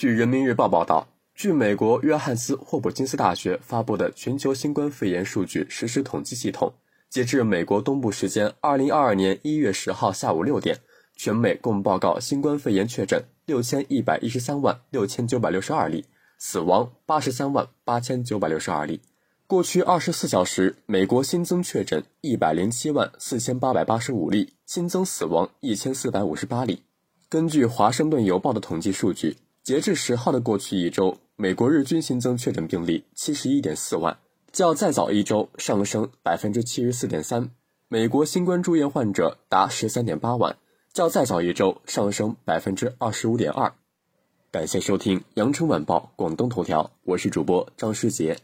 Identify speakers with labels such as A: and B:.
A: 据人民日报报道，据美国约翰斯霍普金斯大学发布的全球新冠肺炎数据实时统计系统，截至美国东部时间二零二二年一月十号下午六点，全美共报告新冠肺炎确诊六千一百一十三万六千九百六十二例，死亡八十三万八千九百六十二例。过去二十四小时，美国新增确诊一百零七万四千八百八十五例，新增死亡一千四百五十八例。根据《华盛顿邮报》的统计数据，截至十号的过去一周，美国日均新增确诊病例七十一点四万，较再早一周上升百分之七十四点三。美国新冠住院患者达十三点八万，较再早一周上升百分之二十五点二。感谢收听《羊城晚报广东头条》，我是主播张世杰。